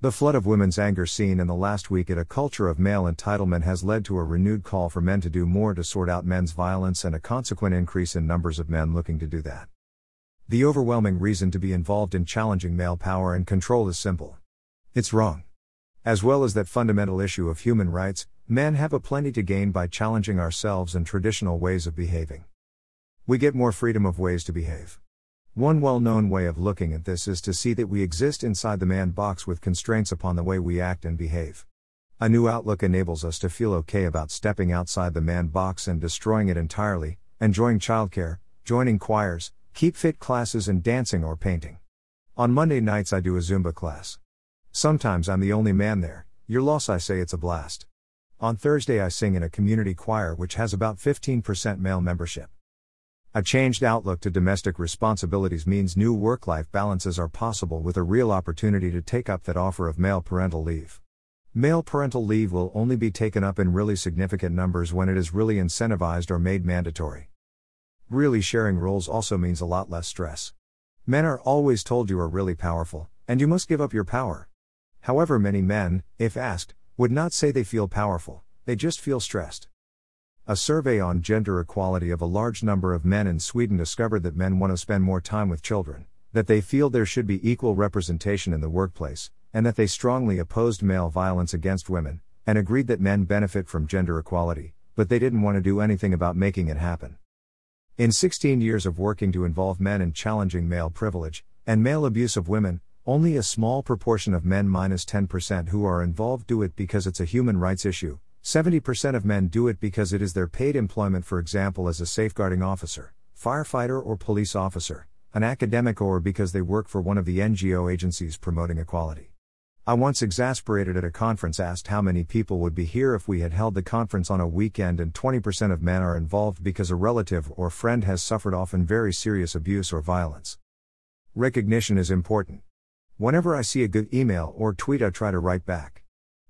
The flood of women's anger seen in the last week at a culture of male entitlement has led to a renewed call for men to do more to sort out men's violence and a consequent increase in numbers of men looking to do that. The overwhelming reason to be involved in challenging male power and control is simple. It's wrong. As well as that fundamental issue of human rights, men have a plenty to gain by challenging ourselves and traditional ways of behaving. We get more freedom of ways to behave. One well known way of looking at this is to see that we exist inside the man box with constraints upon the way we act and behave. A new outlook enables us to feel okay about stepping outside the man box and destroying it entirely, enjoying childcare, joining choirs, keep fit classes, and dancing or painting. On Monday nights, I do a Zumba class. Sometimes I'm the only man there, your loss, I say it's a blast. On Thursday, I sing in a community choir which has about 15% male membership. A changed outlook to domestic responsibilities means new work life balances are possible with a real opportunity to take up that offer of male parental leave. Male parental leave will only be taken up in really significant numbers when it is really incentivized or made mandatory. Really sharing roles also means a lot less stress. Men are always told you are really powerful, and you must give up your power. However, many men, if asked, would not say they feel powerful, they just feel stressed. A survey on gender equality of a large number of men in Sweden discovered that men want to spend more time with children, that they feel there should be equal representation in the workplace, and that they strongly opposed male violence against women, and agreed that men benefit from gender equality, but they didn't want to do anything about making it happen. In 16 years of working to involve men in challenging male privilege and male abuse of women, only a small proportion of men minus 10% who are involved do it because it's a human rights issue, 70% of men do it because it is their paid employment, for example, as a safeguarding officer, firefighter, or police officer, an academic, or because they work for one of the NGO agencies promoting equality. I once exasperated at a conference asked how many people would be here if we had held the conference on a weekend, and 20% of men are involved because a relative or friend has suffered often very serious abuse or violence. Recognition is important. Whenever I see a good email or tweet, I try to write back.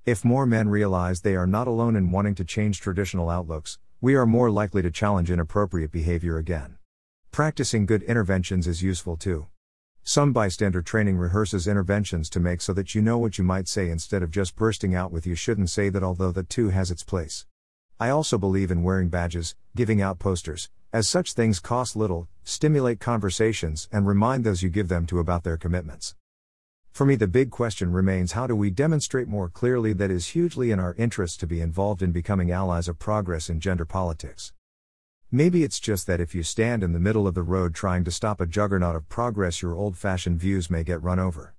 If more men realize they are not alone in wanting to change traditional outlooks, we are more likely to challenge inappropriate behavior again. Practicing good interventions is useful too. Some bystander training rehearses interventions to make so that you know what you might say instead of just bursting out with you shouldn't say that, although that too has its place. I also believe in wearing badges, giving out posters, as such things cost little, stimulate conversations, and remind those you give them to about their commitments. For me, the big question remains how do we demonstrate more clearly that it is hugely in our interests to be involved in becoming allies of progress in gender politics? Maybe it's just that if you stand in the middle of the road trying to stop a juggernaut of progress, your old fashioned views may get run over.